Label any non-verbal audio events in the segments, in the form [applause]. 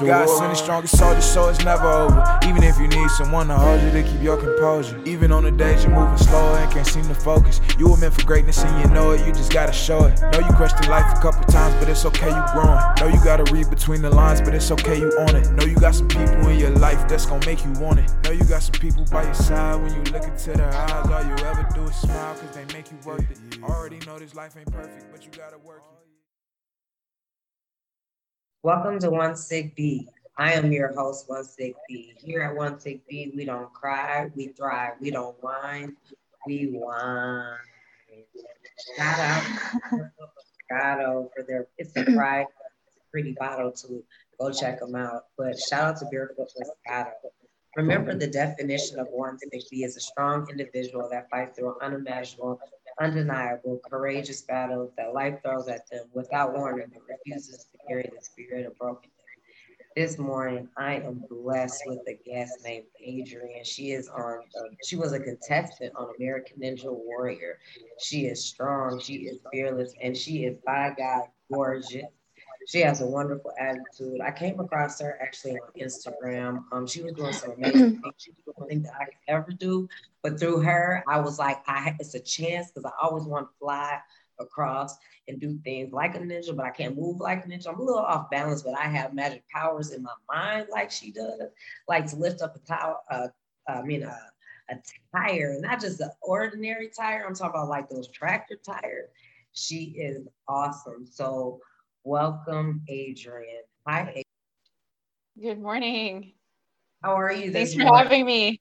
God send the strongest soldier, so it's never over. Even if you need someone to hold you to keep your composure. Even on the days you're moving slower and can't seem to focus. You were meant for greatness and you know it, you just gotta show it. Know you questioned life a couple times, but it's okay, you growing. Know you gotta read between the lines, but it's okay, you own it. Know you got some people in your life that's gonna make you want it. Know you got some people by your side when you look into their eyes. All you ever do is smile, cause they make you worth it. Already know this life ain't perfect, but you gotta work it. Welcome to One Sick B. I am your host, One Sick B. Here at One Sick B, we don't cry, we thrive. We don't whine, we wine. Shout out to Moscato for their it's a pride, it's a pretty bottle to go check them out. But shout out to Barefoot Moscato. Remember the definition of One Sick B is a strong individual that fights through unimaginable undeniable, courageous battles that life throws at them without warning but refuses to carry the spirit of brokenness. This morning, I am blessed with a guest named Adrienne. She is on, uh, she was a contestant on American Ninja Warrior. She is strong, she is fearless, and she is by God gorgeous. She has a wonderful attitude. I came across her actually on Instagram. Um, she was doing some amazing [clears throat] things. She did was doing that I could ever do, but through her, I was like, I it's a chance because I always want to fly across and do things like a ninja, but I can't move like a ninja. I'm a little off balance, but I have magic powers in my mind like she does, like to lift up a tower. Uh, I mean, a, a tire, not just an ordinary tire. I'm talking about like those tractor tires. She is awesome. So Welcome, Adrienne. Hi. Good morning. How are you? Thanks for morning? having me.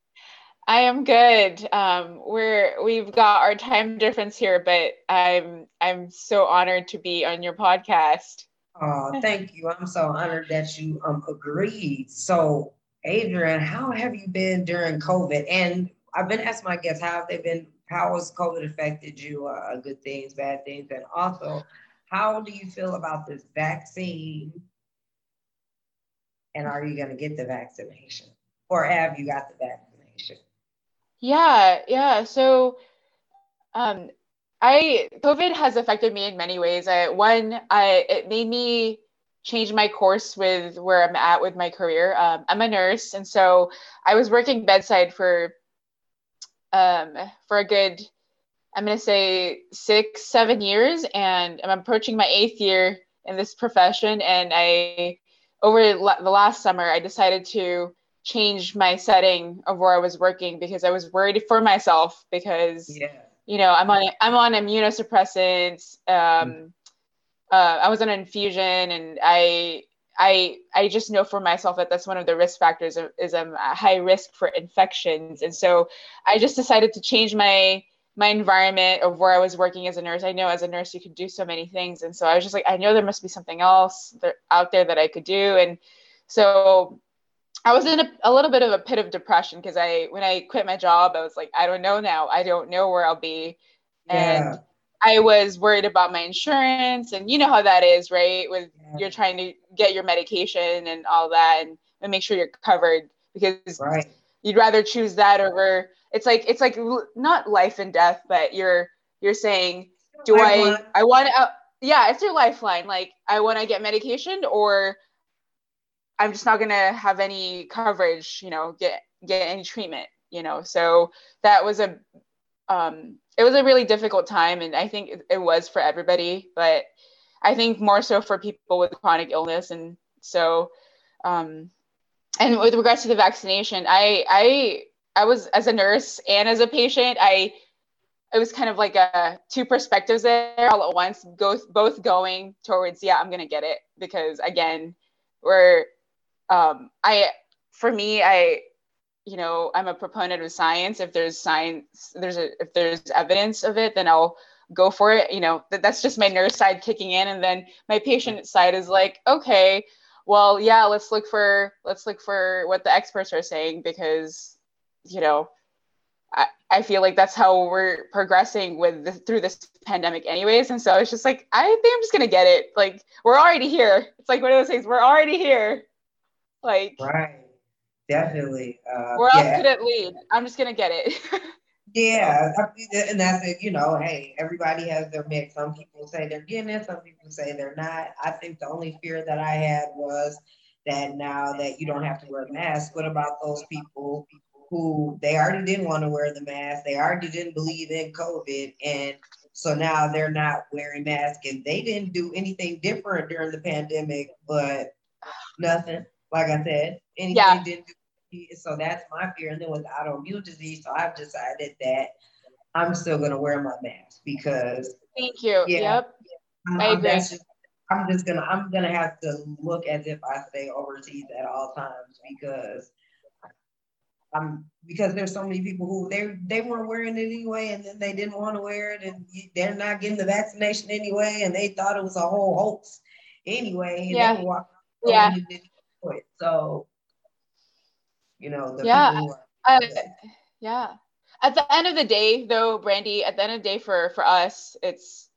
I am good. Um, we're we've got our time difference here, but I'm I'm so honored to be on your podcast. Oh, thank you. I'm so honored that you um agreed. So, Adrienne, how have you been during COVID? And I've been asking my guests how have they been. How has COVID affected you? Uh, good things, bad things, and also how do you feel about this vaccine? And are you going to get the vaccination? Or have you got the vaccination? Yeah, yeah. So, um, I COVID has affected me in many ways. I, one, I it made me change my course with where I'm at with my career. Um, I'm a nurse, and so I was working bedside for um, for a good I'm going to say six, seven years, and I'm approaching my eighth year in this profession. And I, over the last summer, I decided to change my setting of where I was working because I was worried for myself because, yeah. you know, I'm on I'm on immunosuppressants. Um, mm. uh, I was on an infusion, and I I I just know for myself that that's one of the risk factors is I'm high risk for infections, and so I just decided to change my my environment of where I was working as a nurse. I know as a nurse you could do so many things, and so I was just like, I know there must be something else there, out there that I could do, and so I was in a, a little bit of a pit of depression because I when I quit my job, I was like, I don't know now. I don't know where I'll be, yeah. and I was worried about my insurance, and you know how that is, right? With yeah. you're trying to get your medication and all that, and, and make sure you're covered because right. You'd rather choose that over it's like it's like not life and death, but you're you're saying, do I I want to? Uh, yeah, it's your lifeline. Like I want to get medication, or I'm just not gonna have any coverage. You know, get get any treatment. You know, so that was a um, it was a really difficult time, and I think it, it was for everybody, but I think more so for people with chronic illness, and so. Um, and with regards to the vaccination, I I I was as a nurse and as a patient, I it was kind of like a two perspectives there all at once, both both going towards yeah, I'm gonna get it because again, we're um, I for me I you know I'm a proponent of science. If there's science, there's a if there's evidence of it, then I'll go for it. You know that that's just my nurse side kicking in, and then my patient side is like okay. Well, yeah, let's look for let's look for what the experts are saying because you know, I, I feel like that's how we're progressing with the, through this pandemic anyways. And so it's just like, I think I'm just going to get it. Like we're already here. It's like one of those things, we're already here. Like, right. Definitely. Uh, where else could it lead? I'm just going to get it. [laughs] yeah. And that's it. You know, hey, everybody has their mix. Some people say they're getting it. Some people say they're not. I think the only fear that I had was that now that you don't have to wear a mask, what about those people who they already didn't want to wear the mask, they already didn't believe in COVID, and so now they're not wearing masks, and they didn't do anything different during the pandemic, but nothing. Like I said, anything yeah. didn't do. So that's my fear. And then with autoimmune disease, so I've decided that I'm still gonna wear my mask because. Thank you. Yeah, yep. I'm, I agree. Just, I'm just gonna I'm gonna have to look as if I stay overseas at all times because I'm because there's so many people who they they weren't wearing it anyway and then they didn't want to wear it and they're not getting the vaccination anyway and they thought it was a whole hoax anyway. yeah. yeah. So you know the yeah. Are, uh, yeah at the end of the day though brandy at the end of the day for for us it's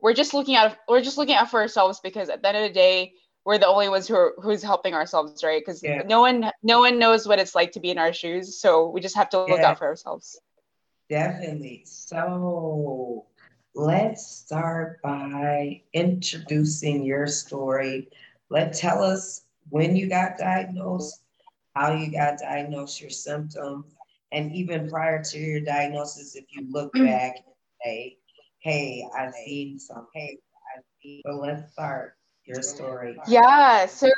we're just looking out we're just looking out for ourselves because at the end of the day we're the only ones who are, who's helping ourselves right because yeah. no one no one knows what it's like to be in our shoes so we just have to look yeah. out for ourselves definitely so let's start by introducing your story let tell us when you got diagnosed how you got diagnosed your symptoms and even prior to your diagnosis, if you look mm. back and say, hey, I've seen some, hey, I've seen, so let's start your story. Yeah, so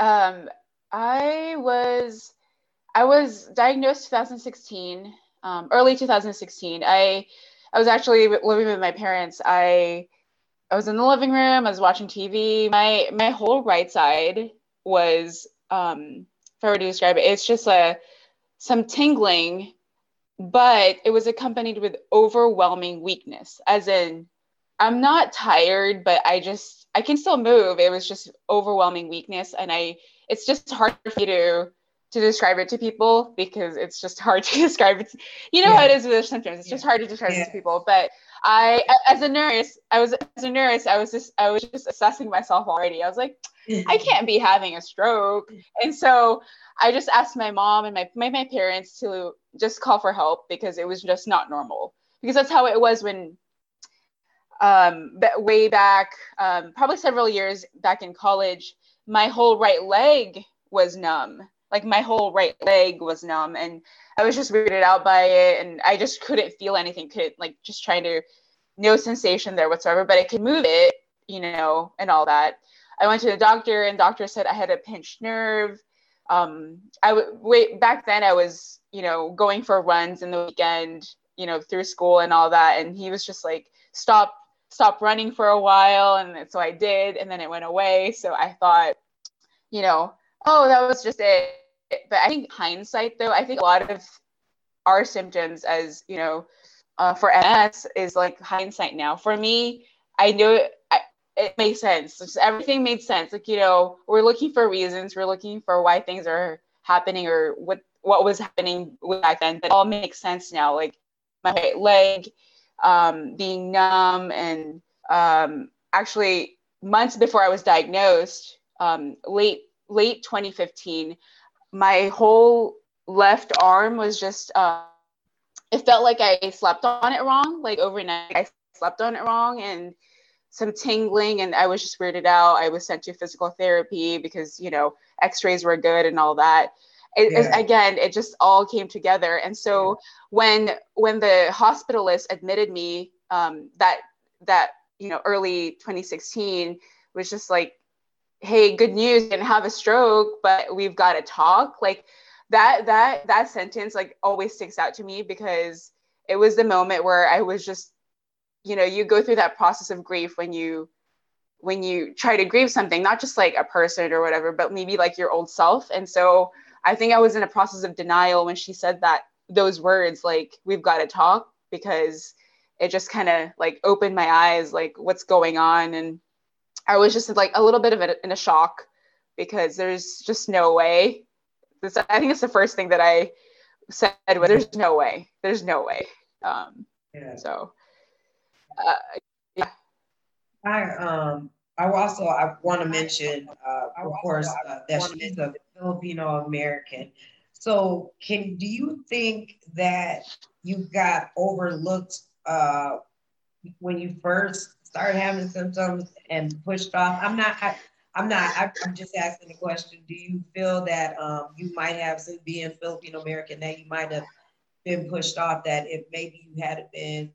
um, I was, I was diagnosed 2016, um, early 2016. I, I was actually living with my parents. I, I was in the living room. I was watching TV. My my whole right side was, um, if I were to describe it, it's just a some tingling, but it was accompanied with overwhelming weakness, as in, I'm not tired, but I just, I can still move. It was just overwhelming weakness. And I, it's just hard for me to, to describe it to people because it's just hard [laughs] to describe it. You know yeah. how it is with the symptoms. It's yeah. just hard to describe yeah. it to people. But I, as a nurse, I was as a nurse, I was just, I was just assessing myself already. I was like, I can't be having a stroke. And so I just asked my mom and my, my, my parents to just call for help because it was just not normal. Because that's how it was when, um, way back, um, probably several years back in college, my whole right leg was numb. Like my whole right leg was numb, and I was just weirded out by it, and I just couldn't feel anything. Could like just trying to, no sensation there whatsoever, but I could move it, you know, and all that. I went to the doctor, and doctor said I had a pinched nerve um, I would wait back then. I was, you know, going for runs in the weekend, you know, through school and all that. And he was just like, stop, stop running for a while. And so I did, and then it went away. So I thought, you know, oh, that was just it. But I think hindsight, though, I think a lot of our symptoms, as you know, uh, for MS, is like hindsight now. For me, I knew it makes sense. Just everything made sense. Like, you know, we're looking for reasons, we're looking for why things are happening or what what was happening back then. That all makes sense now. Like my leg um, being numb and um, actually months before I was diagnosed, um, late late 2015, my whole left arm was just uh, it felt like I slept on it wrong. Like overnight, I slept on it wrong and some tingling and I was just weirded out. I was sent to physical therapy because, you know, x-rays were good and all that. It, yeah. it, again, it just all came together. And so yeah. when when the hospitalist admitted me um, that that you know early 2016 was just like, hey, good news, you didn't have a stroke, but we've got to talk. Like that that that sentence like always sticks out to me because it was the moment where I was just you know you go through that process of grief when you when you try to grieve something not just like a person or whatever but maybe like your old self. And so i think i was in a process of denial when she said that those words like we've got to talk because it just kind of like opened my eyes like what's going on. And i was just like a little bit of a, in a shock because there's just no way. This, i think it's the first thing that i said well, there's no way. There's no way. Um, yeah. so uh, yeah. I um I also I want to mention uh, of course uh, that she's a Filipino American. So can do you think that you got overlooked uh, when you first started having symptoms and pushed off? I'm not I, I'm not. I, am just asking the question. Do you feel that um, you might have, since being Filipino American, that you might have been pushed off? That if maybe you had been,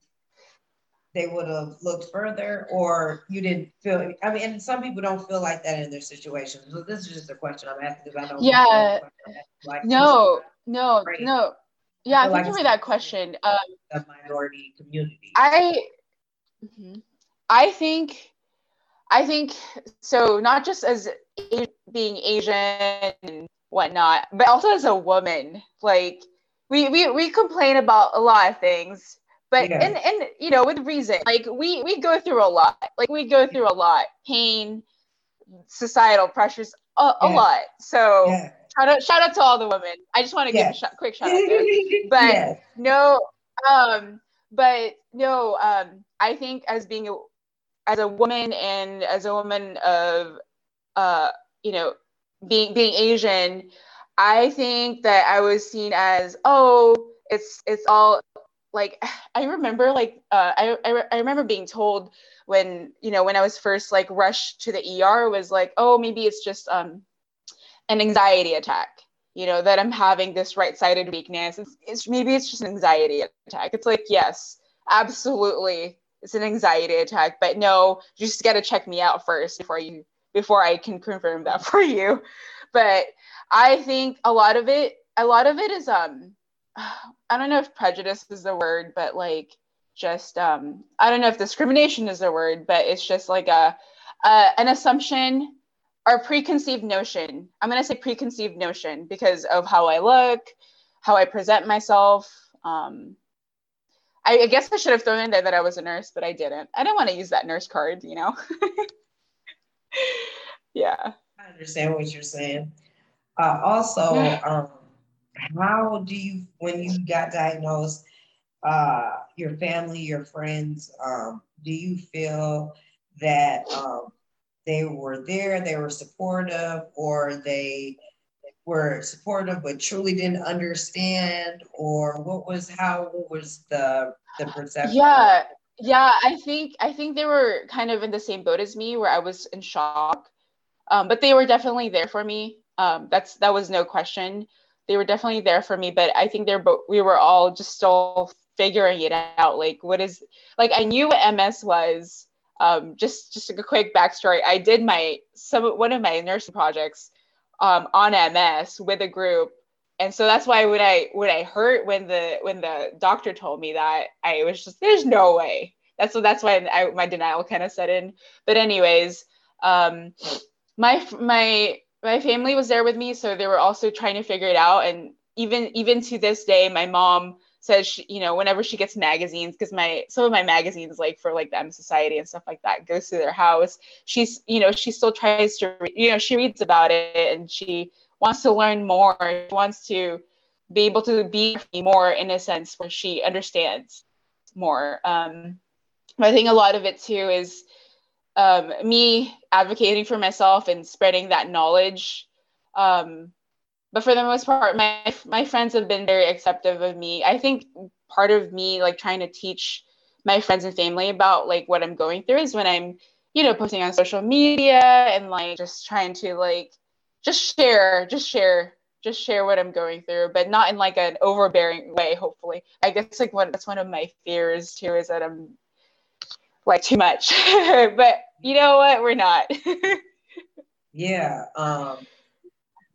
they would have looked further, or you didn't feel. I mean, and some people don't feel like that in their situation. So this is just a question I'm asking because I don't know. Yeah. Like, no. No. Great. No. Yeah, I think like that question. Um, the minority community. I. Mm-hmm. I think I think so, not just as being Asian and whatnot, but also as a woman. Like we we, we complain about a lot of things, but yeah. and and you know with reason. Like we we go through a lot. Like we go through a lot, pain, societal pressures, a, yeah. a lot. So. Yeah. Shout out, shout out to all the women. I just want to give a sh- quick shout out. [laughs] But yes. no, um, but no, um, I think as being a as a woman and as a woman of uh you know being being asian i think that i was seen as oh it's it's all like [sighs] i remember like uh, I, I, I remember being told when you know when i was first like rushed to the er was like oh maybe it's just um an anxiety attack you know that i'm having this right-sided weakness it's, it's maybe it's just an anxiety attack it's like yes absolutely it's an anxiety attack. But no, you just got to check me out first before you before I can confirm that [laughs] for you. But I think a lot of it, a lot of it is um, [sighs] I don't know if prejudice is the word, but like just um, I don't know if discrimination is the word, but it's just like a, a an assumption or preconceived notion. I'm gonna say preconceived notion because of how I look, how I present myself. Um, I, I guess I should have thrown in there that I was a nurse, but I didn't. I didn't want to use that nurse card, you know. [laughs] yeah. I understand what you're saying. Uh, also, [laughs] um, how do you, when you got diagnosed, uh, your family, your friends, um, do you feel that um, they were there, they were supportive, or they were supportive but truly didn't understand or what was how was the the perception? Yeah yeah i think i think they were kind of in the same boat as me where i was in shock. Um, but they were definitely there for me. Um, that's that was no question they were definitely there for me but i think they're both we were all just still figuring it out like what is like i knew what ms was um, just just a quick backstory i did my some one of my nursing projects um, on MS with a group. And so that's why when I when I heard when the when the doctor told me that I was just there's no way. That's so that's why I, my denial kind of set in. But anyways, um, my my my family was there with me, so they were also trying to figure it out. And even even to this day, my mom says she, you know whenever she gets magazines because my some of my magazines like for like the MS Society and stuff like that goes to their house. She's you know she still tries to you know she reads about it and she wants to learn more. She wants to be able to be more in a sense where she understands more. Um, I think a lot of it too is um, me advocating for myself and spreading that knowledge. Um, but for the most part my my friends have been very acceptive of me. I think part of me like trying to teach my friends and family about like what i'm going through is when i'm you know posting on social media and like just trying to like just share just share just share what i'm going through but not in like an overbearing way hopefully. I guess like what that's one of my fears too is that i'm like too much. [laughs] But you know what we're not [laughs] yeah um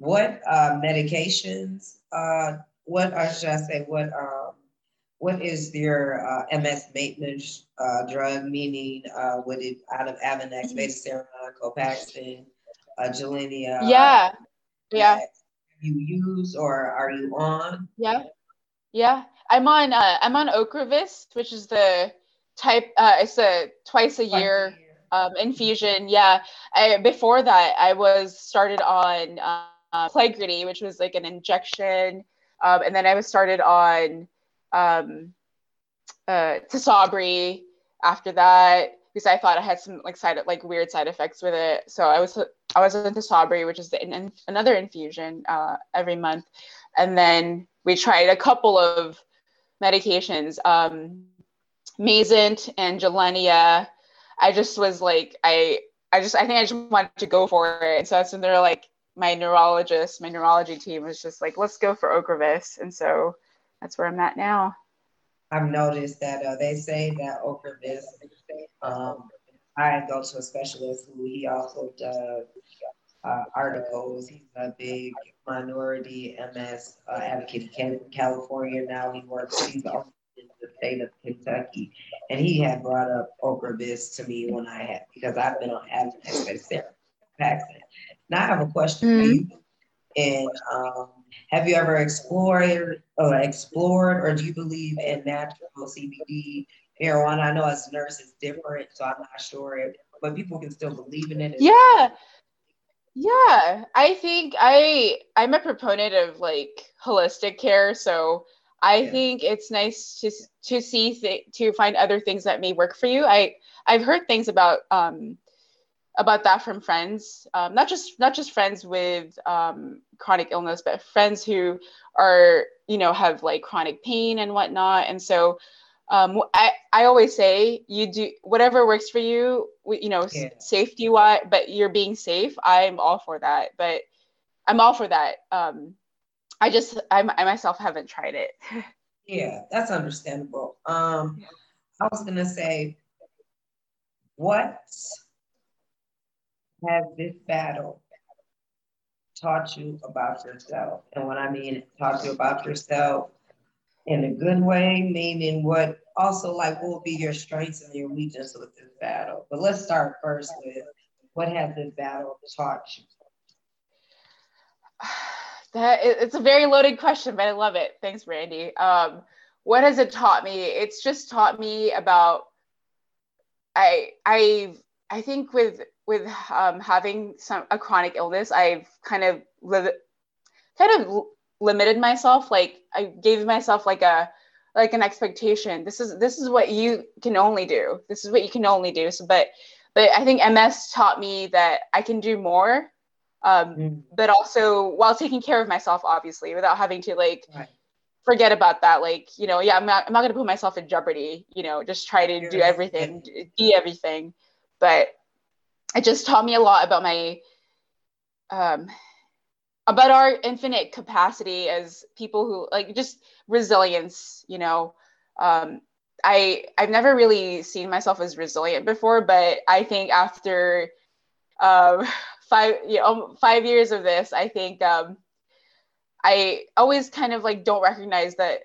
what uh, medications, uh, what uh, should I say, what um, what is your uh, MS maintenance uh, drug, meaning uh, would it out of Avonex, Betaseron, Copaxone, uh, Gilenya? Yeah, yeah. You use or are you on? Yeah, yeah. I'm on. Uh, I'm on Ocrevus, which is the type. Uh, it's a twice a year um, infusion. Yeah. I, before that, I was started on. Uh, Plegridy, which was like an injection. Um, and then I was started on um, uh, Tysabri after that because I thought I had some like side like weird side effects with it. So I was I was on Tysabri, which is the, in, another infusion uh, every month, and then we tried a couple of medications, um, Mayzent and Gilenya. I just was like I I just I think I just wanted to go for it. And so that's when they're like my neurologist, my neurology team was just like, let's go for Ocrevus. And so that's where I'm at now. I've noticed that uh, they say that Ocrevus, um, I go to a specialist who he also does uh, articles. He's a big minority MS uh, advocate in California. Now he works, he's the state of Kentucky. And he had brought up Ocrevus to me when I had, because I've been on Ativan Now I have a question mm-hmm. for you. And um, have you ever explored or explored, or do you believe in natural CBD marijuana? I know as a nurse it's different, so I'm not sure, if, but people can still believe in it. Yeah, yeah, I think I I'm a proponent of like holistic care, so I yeah. think it's nice to to see th- to find other things that may work for you. I I've heard things about um about that from friends, um, not just not just friends with um, chronic illness, but friends who are you know have like chronic pain and whatnot, and so um, I, I always say you do whatever works for you, you know, yeah. safety wise, but you're being safe. I'm all for that, but I'm all for that. Um, I just, I'm, I myself haven't tried it. [laughs] yeah, that's understandable. Um, I was to say, what has this battle taught you about yourself? And when I mean taught you about yourself, in a good way, meaning what also like what will be your strengths and your weaknesses with this battle. But let's start first with what has this battle taught you? That it's a very loaded question, but I love it. Thanks, Randy. Um, what has it taught me? It's just taught me about I I I think with with um, having some a chronic illness, I've kind of li- kind of limited myself like i gave myself like a like an expectation this is this is what you can only do this is what you can only do so but but i think ms taught me that i can do more um mm. but also while taking care of myself obviously without having to like right. forget about that like you know yeah i'm not, I'm not going to put myself in jeopardy you know just try to do everything be everything but it just taught me a lot about my um about our infinite capacity as people who like just resilience you know um, i i've never really seen myself as resilient before but i think after um, five you know, five years of this i think um, i always kind of like don't recognize that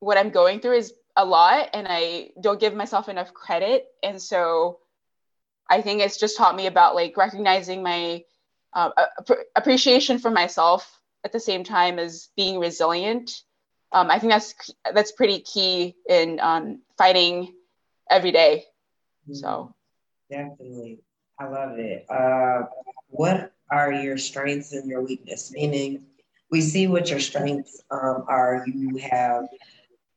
what i'm going through is a lot and i don't give myself enough credit and so i think it's just taught me about like recognizing my uh, appreciation for myself at the same time as being resilient. Um, I think that's that's pretty key in um, fighting every day. So definitely, I love it. Uh, what are your strengths and your weakness? Meaning, we see what your strengths um, are. You have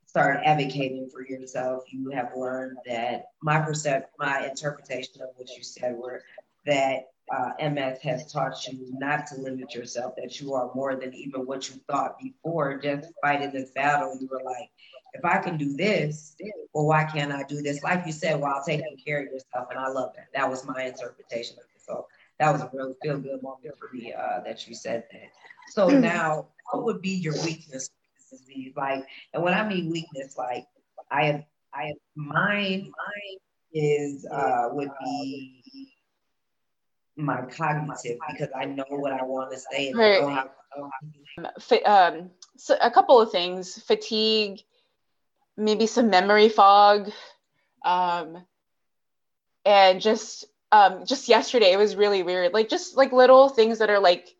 started advocating for yourself. You have learned that my percept, my interpretation of what you said were that uh, MS has taught you not to limit yourself, that you are more than even what you thought before. Just fighting this battle, you were like, if I can do this, well, why can't I do this? Like you said, while taking care of yourself. And I love that. That was my interpretation of it. So that was a really feel good moment for me uh, that you said that. So now, what would be your weakness? Like, and when I mean weakness, like I have, I have mine, mine is uh, would be my cognitive because I know what I want to say and right. know how, um, so a couple of things fatigue maybe some memory fog um, and just um, just yesterday it was really weird like just like little things that are like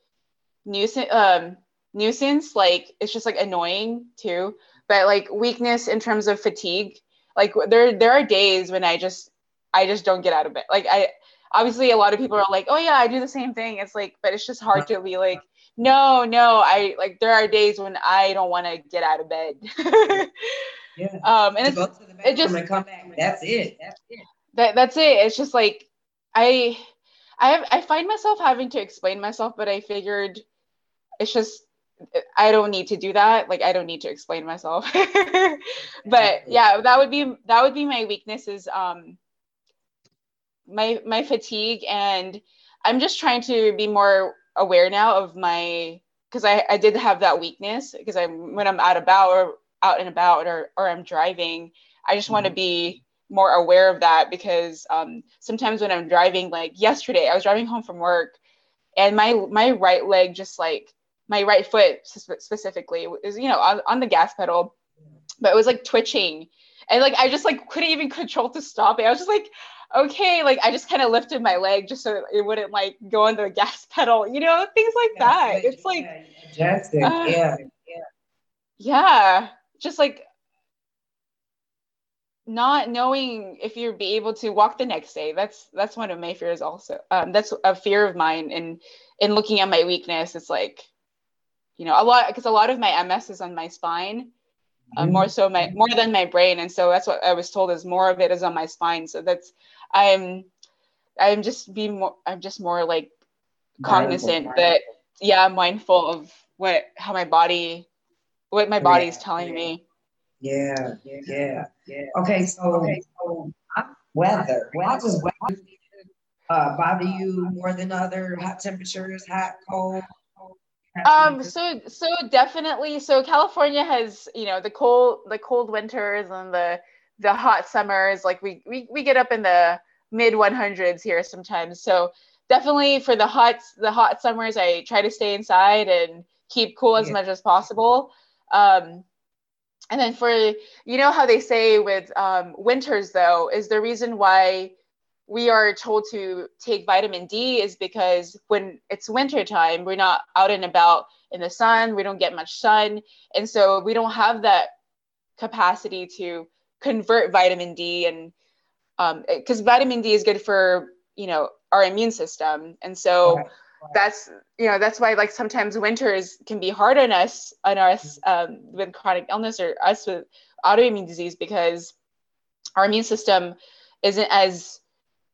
nuisance um, nuisance like it's just like annoying too but like weakness in terms of fatigue like there there are days when i just i just don't get out of bed like i obviously a lot of people are like, oh yeah, I do the same thing. It's like, but it's just hard to be like, no, no, I like there are days when I don't want to get out of bed. [laughs] yeah. Um, and it's, it just come back. That's it. That's it. That that's it. It's just like I I have I find myself having to explain myself, but I figured it's just I don't need to do that. Like I don't need to explain myself. [laughs] but yeah, that would be that would be my weakness is um my my fatigue and i'm just trying to be more aware now of my because I, I did have that weakness because i'm when i'm out about or out and about or, or i'm driving i just mm-hmm. want to be more aware of that because um, sometimes when i'm driving like yesterday i was driving home from work and my my right leg just like my right foot specifically is you know on, on the gas pedal but it was like twitching and like i just like couldn't even control to stop it. I was just like okay like i just kind of lifted my leg just so it wouldn't like go on the gas [laughs] pedal you know things like yeah, that. it's like adjusting uh, yeah yeah. yeah just like not knowing if you'd be able to walk the next day. That's that's one of my fears also. Um, that's a fear of mine and in looking at my weakness. It's like you know a lot because a lot of my ms is on my spine uh, more so my more than my brain. And so that's what i was told is more of it is on my spine. So that's i'm i'm just being more i'm just more like cognizant mindful. that yeah i'm mindful of what how my body what my body is telling yeah. me. Yeah yeah yeah. Okay so, okay, so weather. How does weather uh, bother you more than other? Hot temperatures hot cold? Um so so definitely so california has you know the cold the cold winters and the the hot summers like we we, we get up in the mid 100s here sometimes. So definitely for the hot the hot summers i try to stay inside and keep cool as yeah. much as possible um and then for you know how they say with um, winters though is the reason why we are told to take vitamin D is because when it's winter time, we're not out and about in the sun, we don't get much sun. And so we don't have that capacity to convert vitamin D and because um, vitamin D is good for you know our immune system. And so right. That's you know that's why like sometimes winters can be hard on us on us um, with chronic illness or us with autoimmune disease because our immune system isn't as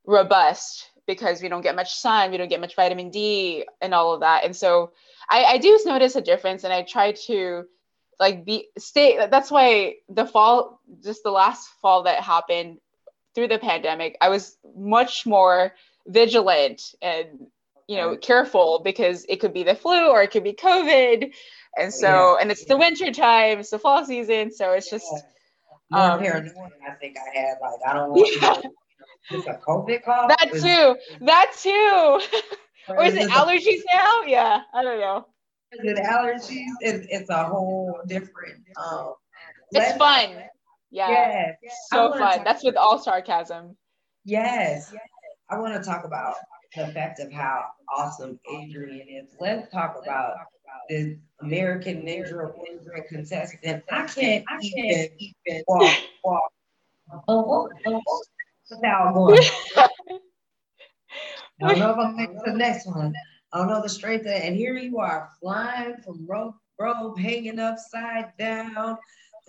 robust because we don't get much sun, we don't get much vitamin D and all of that. And so I, I do notice a difference and I try to like be stay that's why the fall just the last fall that happened through the pandemic, I was much more vigilant and you know careful because it could be the flu or it could be COVID. And so yeah. and it's the winter time, it's the fall season. So it's just yeah. um, paranoia I think I had. Like I don't [laughs] want yeah. It's a COVID cough. That too. That too. [laughs] or is, it allergies now? Yeah, I don't know. Is it allergies? It's, it's a whole different. Um, it's fun. Yeah. Yes. So fun. That's with all sarcasm. yes, Yes. I want to talk about the fact of how awesome Adrienne is. Let's talk about this American Ninja Ninja contestant. I can't, I can't even walk, walk. Oh going. I don't know if I'm making the next one. I don't know the strength of and here you are flying from rope rope hanging upside down,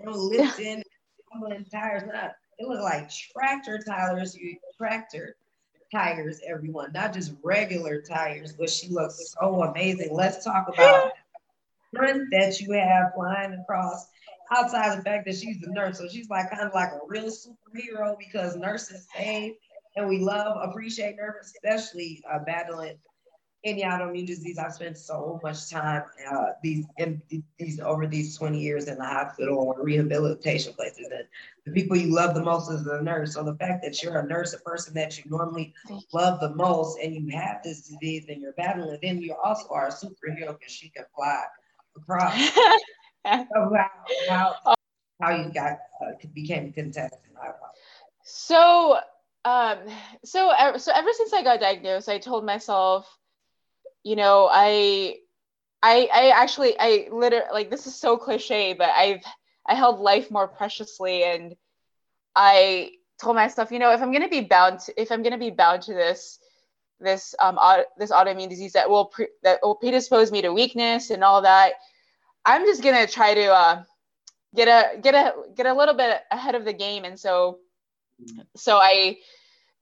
lifting, [laughs] tumbling tires. Not it looked like tractor tires, you tractor tires, everyone, not just regular tires, but she looks so amazing. Let's talk about that you have flying across outside the fact that she's a nurse. So she's like kind of like a real superhero because nurses save and we love, appreciate nurses, especially uh, battling any autoimmune disease. I've spent so much time uh, these in, these over these 20 years in the hospital or rehabilitation places. And the people you love the most is the nurse. So the fact that you're a nurse, a person that you normally love the most, and you have this disease and you're battling, then you also are a superhero because she can fly across [laughs] so how, how, how you got uh, became a contestant. So, um, so so ever since I got diagnosed, I told myself, you know, I, I, I actually, I literally like this is so cliche, but I've I held life more preciously, and I told myself, you know, if I'm gonna be bound, to, if I'm gonna be bound to this, this um this autoimmune disease that will pre- that will predispose me to weakness and all that I'm just gonna try to uh, get a get a get a little bit ahead of the game, and so so I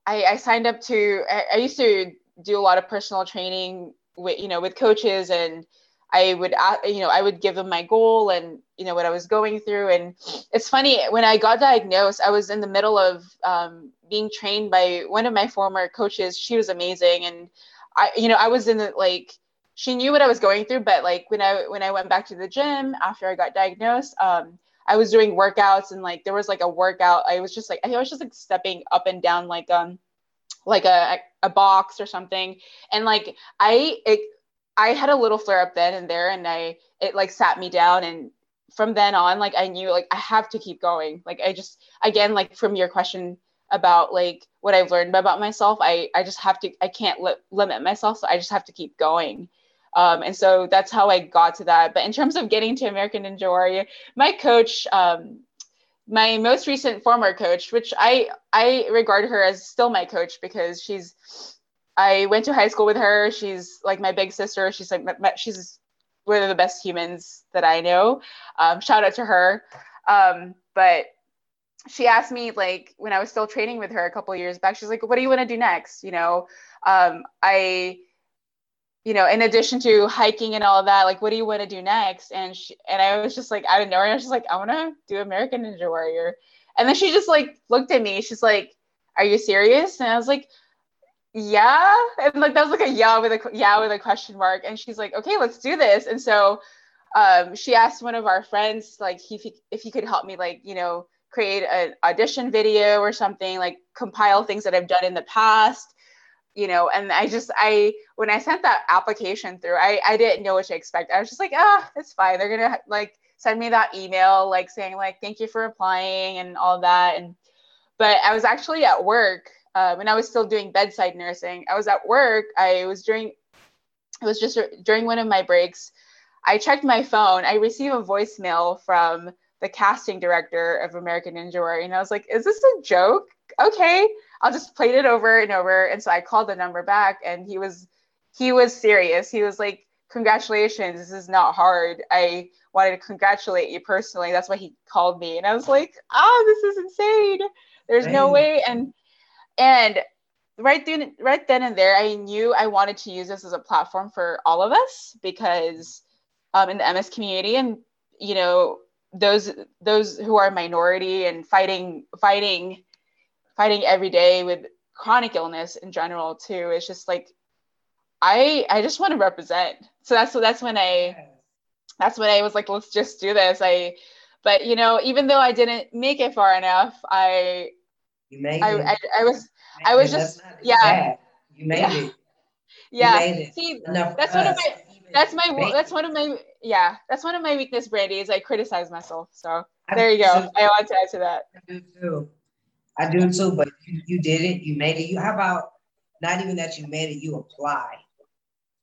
I, I signed up to I, I, used to do a lot of personal training with you know with coaches and I would, you know, I would give them my goal and, you know, what I was going through. And it's funny, when I got diagnosed, I was in the middle of um, being trained by one of my former coaches. She was amazing. And I, you know, I was in the, like, she knew what I was going through, but like when I, when I went back to the gym after I got diagnosed, um, I was doing workouts and like, there was like a workout. I was just like, I was just like stepping up and down, like, um, like a, a box or something. And like, I, it, I had a little flare up then and there, and I it like sat me down, and from then on, like I knew like I have to keep going. Like I just again like from your question about like what I've learned about myself, I I just have to I can't li- limit myself, so I just have to keep going. Um, and so that's how I got to that. But in terms of getting to American Ninja Warrior, my coach, um, my most recent former coach, which I I regard her as still my coach because she's I went to high school with her. She's like my big sister. She's like she's one of the best humans that I know. Um, shout out to her. Um, but she asked me like when I was still training with her a couple years back. She's like, "What do you want to do next?" You know, um, I, you know, in addition to hiking and all of that, like, what do you want to do next? And she and I was just like, don't know. And I was just like, I want to do American Ninja Warrior. And then she just like looked at me. She's like, Are you serious? And I was like, yeah and like that was like a yeah with a yeah with a question mark and she's like okay let's do this and so um, she asked one of our friends like if he, if he could help me like you know create an audition video or something like compile things that i've done in the past you know and i just i when i sent that application through i i didn't know what to expect i was just like ah it's fine they're gonna like send me that email like saying like thank you for applying and all that and but i was actually at work uh, when I was still doing bedside nursing. I was at work. I was during, it was just during one of my breaks. I checked my phone. I received a voicemail from the casting director of American Ninja Warrior, and I was like, "Is this a joke?" Okay, I'll just play it over and over. And so I called the number back, and he was he was serious. He was like, "Congratulations, this is not hard. I wanted to congratulate you personally. That's why he called me." And I was like, "Oh, this is insane. There's no way." And and right then right then and there i knew i wanted to use this as a platform for all of us because um, in the ms community and you know those those who are minority and fighting fighting fighting every day with chronic illness in general too it's just like i i just want to represent so that's that's when i that's when i was like let's just do this i but you know even though i didn't make it far enough i you made I, it. I, I was I was just yeah. Bad. You made yeah. it. [laughs] Yeah. It. See, that's one of my that's my that's one of my yeah that's one of my weakness, Brandy, is I criticize myself. So there you go. I want to add to that. I do too. But you, you did it. You made it. You how about not even that you made it? You applied.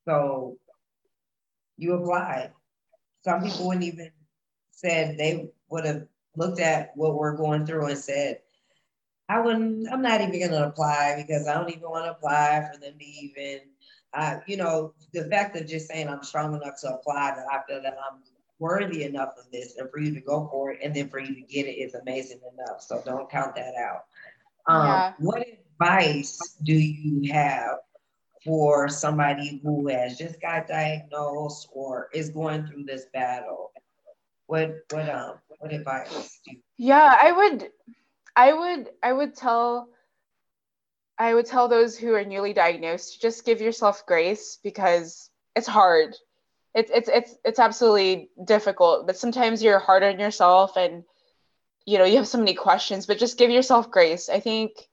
So you applied. Some people wouldn't even said they would have looked at what we're going through and said, I wouldn't, I'm not even gonna apply because I don't even want to apply for them to even, uh, you know, the fact of just saying I'm strong enough to apply that I feel that I'm worthy enough of this and for you to go for it and then for you to get it is amazing enough. So don't count that out. Um, yeah. What advice do you have for somebody who has just got diagnosed or is going through this battle? What what um what advice do you? Yeah, I would I would I would tell I would tell those who are newly diagnosed to just give yourself grace because it's hard. It's it's it's it's absolutely difficult, but sometimes you're hard on yourself and you know, you have so many questions, but just give yourself grace. I think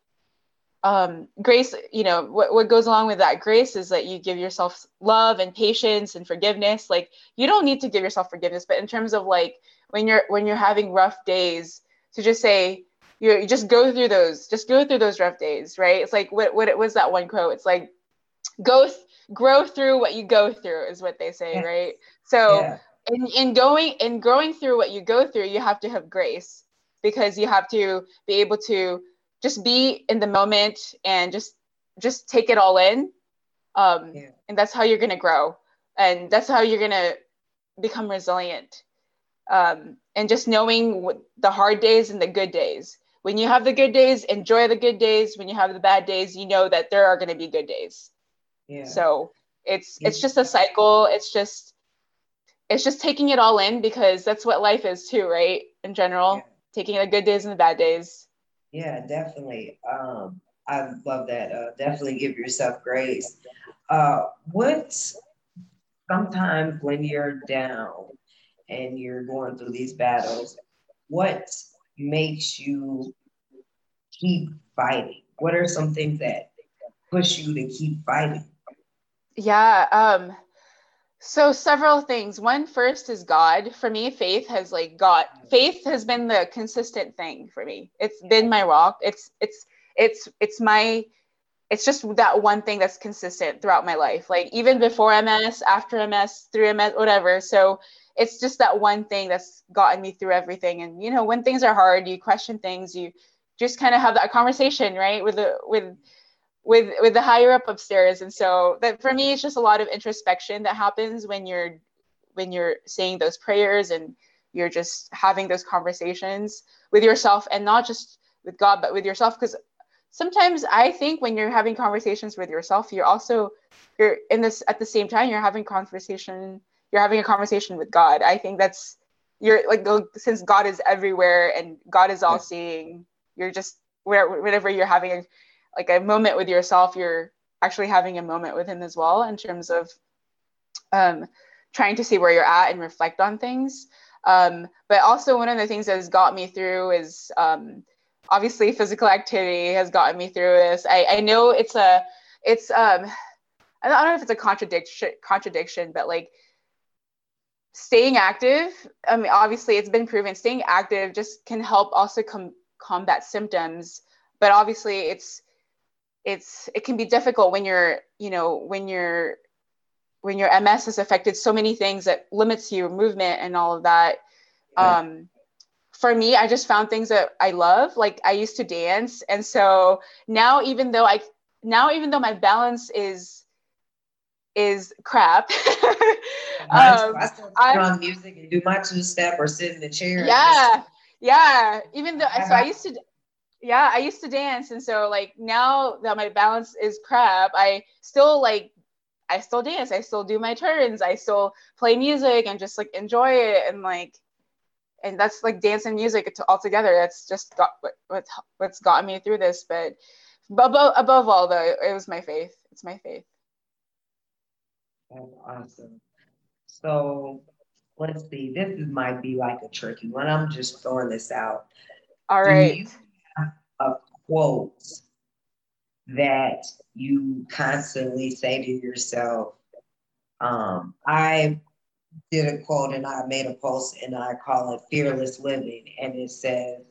um, grace, you know, what, what goes along with that grace is that you give yourself love and patience and forgiveness. Like you don't need to give yourself forgiveness, but in terms of like when you're when you're having rough days, to just say, you, you just go through those just go through those rough days right it's like what what it was that one quote it's like go th- grow through what you go through is what they say yes. right so yeah. in, in going in growing through what you go through you have to have grace because you have to be able to just be in the moment and just just take it all in um, yeah. and that's how you're going to grow and that's how you're going to become resilient um, and just knowing what the hard days and the good days when you have the good days, enjoy the good days. When you have the bad days, you know that there are going to be good days. Yeah. So it's it's just a cycle. It's just it's just taking it all in because that's what life is too, right? In general, yeah. taking the good days and the bad days. Yeah, definitely. Um, I love that. Uh, definitely give yourself grace. Uh, what sometimes when you're down and you're going through these battles, what makes you keep fighting? What are some things that push you to keep fighting? Yeah. Um, so several things. One first is God. For me, faith has like got faith has been the consistent thing for me. It's been my rock. It's it's it's it's my it's just that one thing that's consistent throughout my life. Like even before MS, after MS, through MS, whatever. So it's just that one thing that's gotten me through everything. And you know, when things are hard, you question things, you just kind of have that conversation, right? With the with with with the higher up upstairs. And so that for me it's just a lot of introspection that happens when you're when you're saying those prayers and you're just having those conversations with yourself and not just with god but with yourself. Because sometimes i think when you're having conversations with yourself you're also you're in this at the same time you're having conversation you're having a conversation with god. I think that's you're like since god is everywhere and god is all seeing you're just where whenever you're having a like a moment with yourself, you're actually having a moment with him as well in terms of um, trying to see where you're at and reflect on things. Um, but also one of the things that has got me through is um, obviously physical activity has gotten me through this. I, I know it's a, it's, um, I don't know if it's a contradiction, contradiction, but like staying active. I mean, obviously it's been proven staying active just can help also com- combat symptoms, but obviously it's, it's it can be difficult when you're you know when you're when your ms has affected so many things that limits your movement and all of that. Right. um for me i just found things that i love. Like i used to dance. And so now even though i now even though my balance is is crap [laughs] um, I still turn on music and do my two step or sit in the chair yeah. yeah. Even though so [laughs] i used to yeah i used to dance and so like now that my balance is crap i still like i still dance i still do my turns i still play music and just like enjoy it and like and that's like dance and music all together that's just got what, what's what's gotten me through this but above, above all though it was my faith it's my faith. That's awesome. So let's see this might be like a tricky one i'm just throwing this out. All right a quote that you constantly say to yourself. Um, I did a quote and I made a post and I call it fearless living. And it says,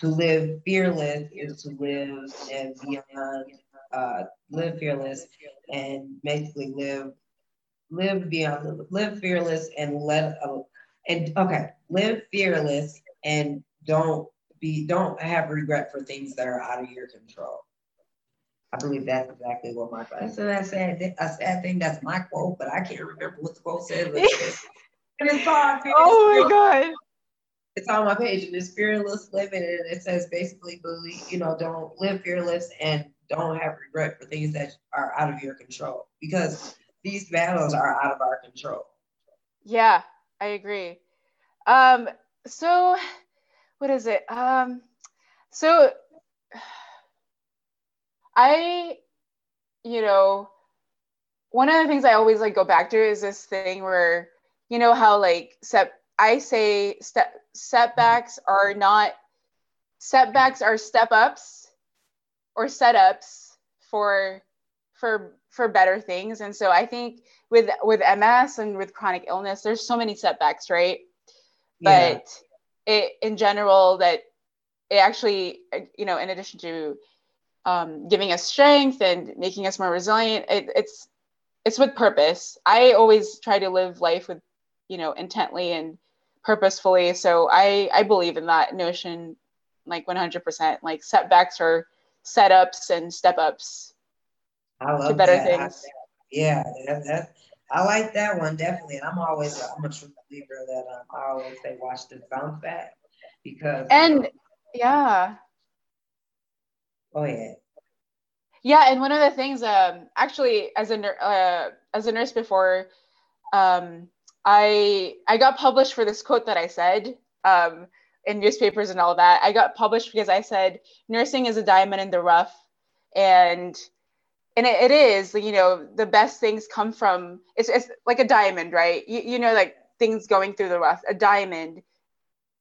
to live fearless is to live and beyond, uh, live fearless and basically live, live beyond, live fearless and let, uh, and okay, live fearless and don't be don't have regret for things that are out of your control. I believe that's exactly what my quote. So that's sad. A sad thing. That's my quote, but I can't remember what the quote said. [laughs] and it's on. Oh my god. It's on my page, and it's fearless living, and it says basically, believe you know, don't live fearless and don't have regret for things that are out of your control because these battles are out of our control. Yeah, I agree. Um, so what is it? Um, so I, you know, one of the things I always like go back to is this thing where, you know, how like set I say step setbacks are not setbacks are step ups or setups for for for better things. And so I think with with MS and with chronic illness, there's so many setbacks, right? Yeah. But it in general that it actually you know in addition to um, giving us strength and making us more resilient it, it's it's with purpose. I always try to live life with you know intently and purposefully. So i i believe in that notion like 100% like setbacks are setups and step ups to better that. things. Yeah that, that, I like that one definitely. And I'm always I'm a true believer that um, I always say watch the bounce back because and yeah. Oh yeah. Yeah, and one of the things, um, actually, as a uh, as a nurse before, um, I I got published for this quote that I said um, in newspapers and all that. I got published because I said nursing is a diamond in the rough, and and it, it is you know the best things come from it's, it's like a diamond, right? You, you know like things going through the rough, a diamond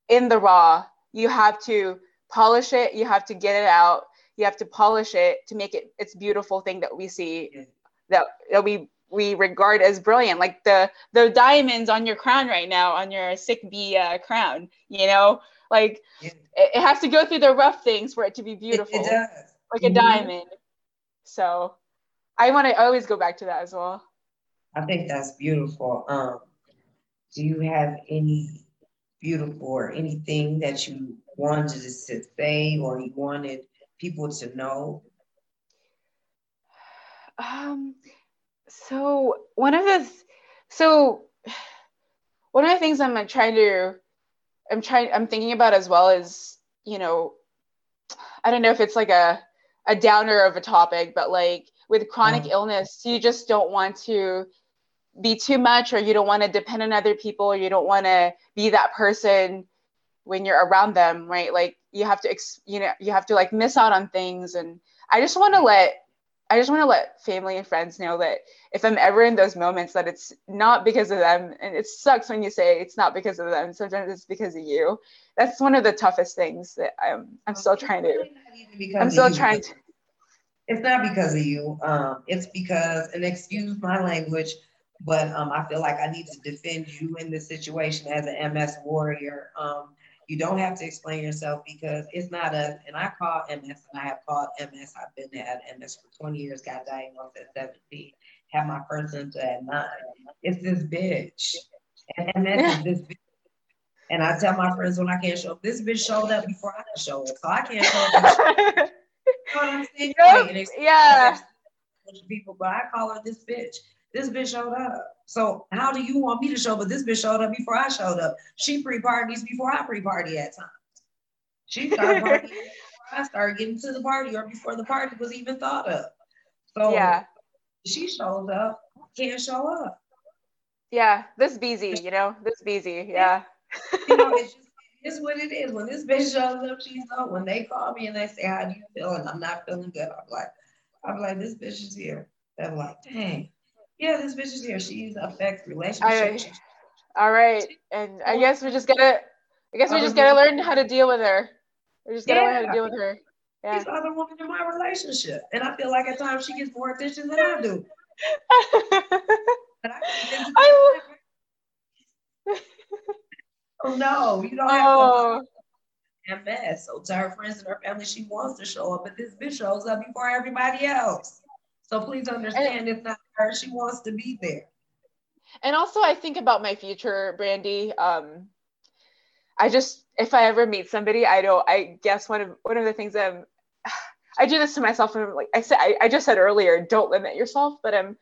in the raw. You have to polish it. You have to get it out. You have to polish it to make it its beautiful thing that we see that, that we we regard as brilliant like the the diamonds on your crown right now on your sick bee uh, crown you know like yeah. it, it, has to go through the rough things for it to be beautiful it, it does. like mm-hmm. a diamond so i want to always go back to that as well. I think that's beautiful. Um do you have any beautiful or anything that you wanted to say or you wanted people to know? Um so one of the so one of the things I'm trying to I'm trying I'm thinking about as well is you know I don't know if it's like a a downer of a topic but like with chronic mm. illness you just don't want to be too much or you don't want to depend on other people or you don't want to be that person when you're around them right like you have to ex- you know you have to like miss out on things and I just want to let I just want to let family and friends know that if I'm ever in those moments, that it's not because of them. And it sucks when you say it's not because of them. Sometimes it's because of you. That's one of the toughest things that I'm I'm still trying to. I'm still trying to. It's not because of you. Um, it's because, and excuse my language, but um, I feel like I need to defend you in this situation as an MS warrior. Um, you don't have to explain yourself because it's not a, and I call MS and I have called MS. I've been at MS for 20 years, got diagnosed at 17, had my first symptom at nine. It's this bitch. And MS is this bitch. And I tell my friends when I can't show up, this bitch showed up before I can show up. So I can't [laughs] show up. You know what I'm saying? Yep. Yeah. People, but I call her this bitch. This bitch showed up. So how do you want me to show? But this bitch showed up before I showed up. She pre-parties before I pre-party at times. She started [laughs] partying before I started getting to the party or before the party was even thought of. So yeah, she shows up, can't show up. Yeah, this busy, you know, this busy. Yeah. you know, it's just [laughs] it's what it is. When this bitch shows up, she's up. When they call me and they say, How do you feel? And I'm not feeling good. I'm like, I'm like, this bitch is here. They're like, dang yeah, this bitch is here. She's affects relationships. all right, and I guess we just gotta. I guess we just gotta learn how to deal with her. We just gotta yeah. learn how to deal with her. Yeah. She's the other woman in my relationship, and I feel like at times she gets more attention than I do. [laughs] I, I [laughs] oh no, you don't have oh. to MS. So to her friends and her family, she wants to show up, but this bitch shows up before everybody else. So please understand, and, it's not her. She wants to be there. And also, I think about my future, Brandy. Um, I just, if I ever meet somebody, I don't. I guess one of one of the things that I'm, [sighs] I do this to myself, and like I said, I, I just said earlier, don't limit yourself. But I'm,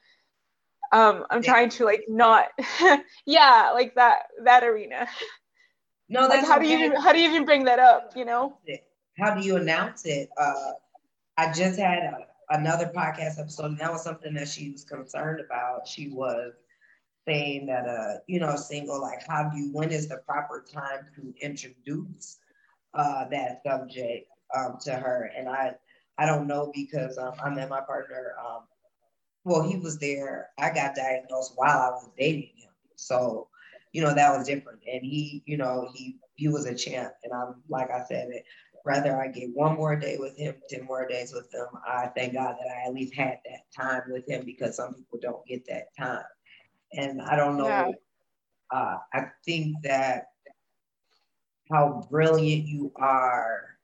um, I'm yeah. trying to like not, [laughs] yeah, like that that arena. [laughs] No, that's like, how okay. do you how do you even bring that up? You know, how do you announce it? Uh, I just had a another podcast episode, and that was something that she was concerned about. She was saying that, uh, you know, single, like, how do you, when is the proper time to introduce uh, that subject um, to her? And I, I don't know because um, I met my partner. Um, well, he was there. I got diagnosed while I was dating him, so you know that was different. And he, you know, he he was a champ, and I'm like I said, it, rather I get one more day with him, 10 more days with him. I thank God that I at least had that time with him because some people don't get that time. And I don't know. Yeah. Uh, I think that how brilliant you are.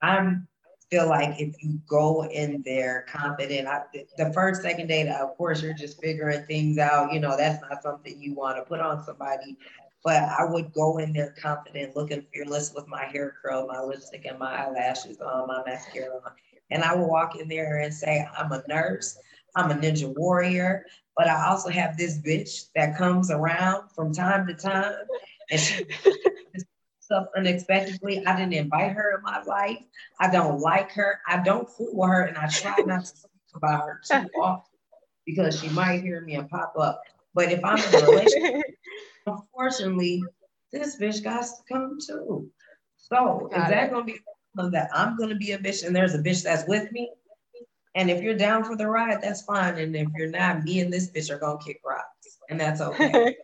I'm feel like if you go in there confident, I, the first, second date, of course, you're just figuring things out. You know, that's not something you want to put on somebody but I would go in there confident, looking fearless with my hair curled, my lipstick and my eyelashes on, my mascara on. And I would walk in there and say, I'm a nurse, I'm a ninja warrior, but I also have this bitch that comes around from time to time and she [laughs] stuff unexpectedly. I didn't invite her in my life. I don't like her. I don't fool her and I try not to speak about her too [laughs] often because she might hear me and pop up. But if I'm in a relationship, [laughs] unfortunately, this bitch got to come too. So got is that gonna be problem that I'm gonna be a bitch and there's a bitch that's with me? And if you're down for the ride, that's fine. And if you're not, me and this bitch are gonna kick rocks, and that's okay.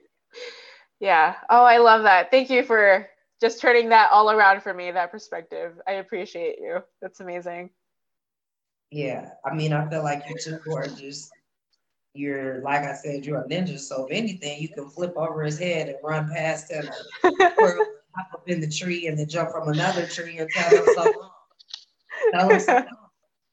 [laughs] yeah. Oh, I love that. Thank you for just turning that all around for me. That perspective. I appreciate you. That's amazing. Yeah, I mean, I feel like you're too gorgeous. You're like I said, you're a ninja. So if anything, you can flip over his head and run past him, or [laughs] hop up in the tree and then jump from another tree and tell him so long. Tell him so long.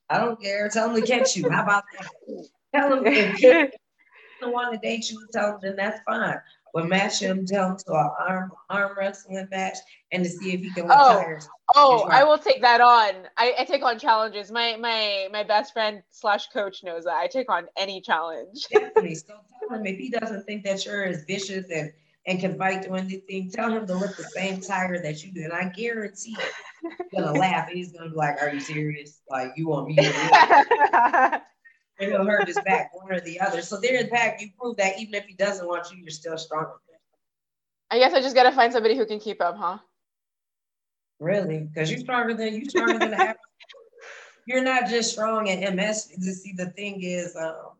I don't care. Tell him to catch you. How about that? Tell him [laughs] if he doesn't want to date you, tell him then that's fine. But match him, down to an arm arm wrestling match and to see if he can win oh. Oh, I will take that on. I, I, take on challenges. My my my best friend slash coach knows that I take on any challenge. [laughs] Definitely. So tell him if he doesn't think that you're as vicious and and can fight through anything, tell him to lift the same tire that you do. And I guarantee he's gonna laugh and he's gonna be like, Are you serious? Like you want me to [laughs] he'll hurt his back, one or the other. So there in fact, you prove that even if he doesn't want you, you're still stronger. I guess I just gotta find somebody who can keep up, huh? Really? Because you're stronger than you're stronger than average. [laughs] You're not just strong in MS. You see, the thing is, um,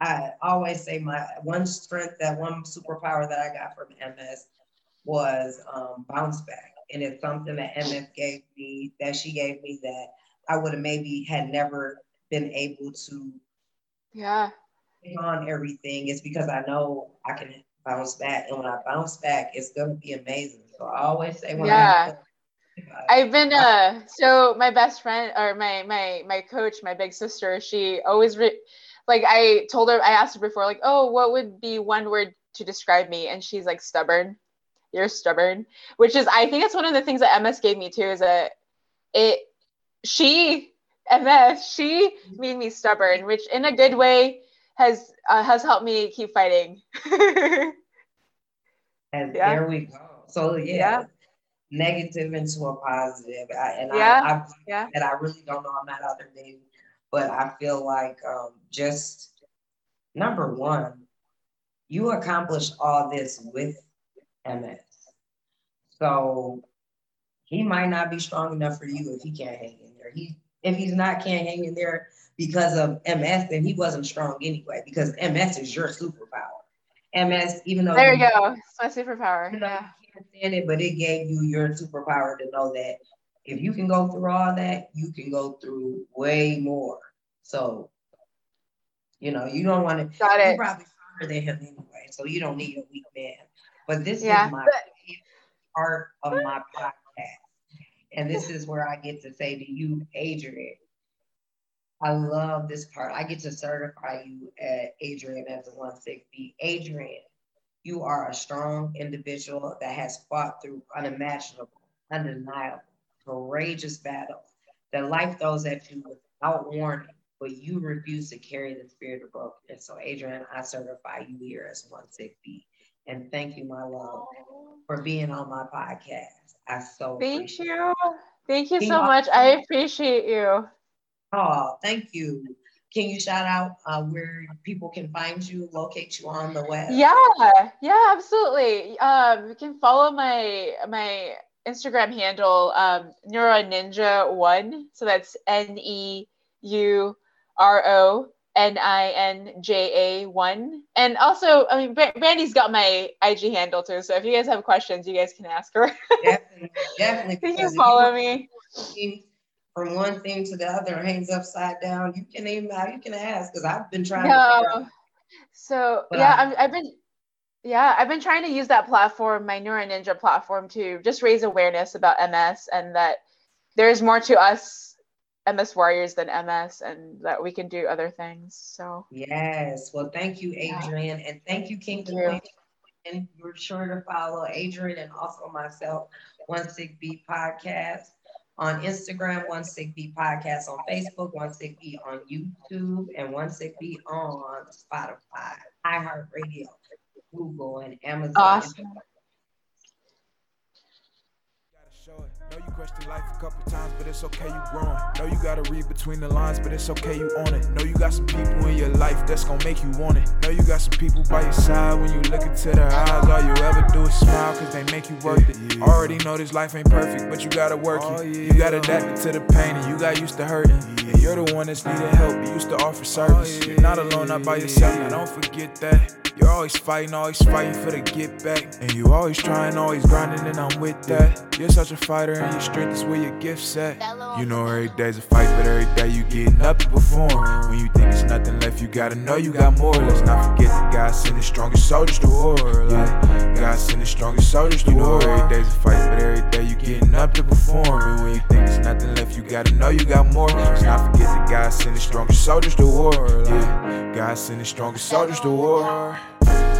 I always say my one strength, that one superpower that I got from MS was um, bounce back. And it's something that MS gave me, that she gave me that I would have maybe had never been able to yeah on everything. It's because I know I can bounce back. And when I bounce back, it's gonna be amazing. So I always say when yeah. I I've been uh so my best friend or my my my coach, my big sister, she always re- like I told her, I asked her before, like, oh, what would be one word to describe me? And she's like, stubborn. You're stubborn, which is, I think it's one of the things that MS gave me too, is that it, she, MS, she made me stubborn, which in a good way has uh, has helped me keep fighting. [laughs] and yeah. there we go. So yeah, yeah. negative into a positive. I, and yeah. I, I, yeah. and I really don't know. I'm not out there dating but I feel like um, just number one, you accomplished all this with MS. So he might not be strong enough for you if he can't hang in there. He if he's not can't hang in there because of MS, then he wasn't strong anyway, because MS is your superpower. MS, even though there you, go, it's my superpower. You know, yeah. you can't stand it, but it gave you your superpower to know that if you can go through all that, you can go through way more. So, you know, you don't want to. Got it. You're probably stronger than him anyway, so you don't need a weak man. But this yeah. is my part of my podcast, and this is where I get to say to you, Adrienne. I love this part. I get to certify you at Adrienne as a one six B. Adrienne, you are a strong individual that has fought through unimaginable, undeniable, courageous battles that life throws at you without warning, but you refuse to carry the spirit of brokenness. So, Adrienne, I certify you here as one sick beat. And thank you, my love, for being on my podcast. I so thank you. Thank you so much. I appreciate you. Oh, thank you. Can you shout out uh, where people can find you, locate you on the web? Yeah, yeah, absolutely. Um, you can follow my my Instagram handle, um, Neuro Ninja One. So that's N E U R O N I N J A 1. And also, I mean, Brandy's got my IG handle too. So if you guys have questions, you guys can ask her. definitely. Definitely. [laughs] you can follow me. From one thing to the other, hangs upside down. You can even you can ask because I've been trying no. So yeah, I, I've been yeah, I've been trying to use that platform, my Neuro Ninja platform, to just raise awareness about MS and that there's more to us MS Warriors than MS and that we can do other things. So yes. Well, thank you, Adrienne. Yeah. And thank you, Kingdom you. And you're sure to follow Adrienne and also myself, One Sick Beat Podcast on Instagram, One Sick Beat Podcast on Facebook, One Sick Beat on YouTube, and One Sick Beat on Spotify, iHeartRadio, Google, and Amazon. Awesome. Question life a couple times, but it's okay, you growing. Know you gotta read between the lines, but it's okay, you on it. Know you got some people in your life that's gonna make you want it. Know you got some people by your side when you look into their eyes. All you ever do is smile, cause they make you worth it. Already know this life ain't perfect, but you gotta work it. Oh, you got adapted to the pain and you got used to hurting. And you're the one that's needed help, you used to offer service. Oh, you're not alone, not by yourself, now don't forget that. You're always fighting, always fighting for the get back. And you always trying, always grinding, and I'm with that. You're such a fighter, and your strength is where your gift's at. You know every day's a fight, but every day you getting up to perform. When you think it's nothing left, you gotta know you got more. Let's not forget that God sent the strongest soldiers to war. Like, God sent the strongest soldiers to war. Every day's a fight, but every day you getting up to perform. And when you think it's nothing left, you gotta know you got more. Let's not forget that God sent the strongest soldiers to war. Yeah, God sent the strongest soldiers to war. Bye.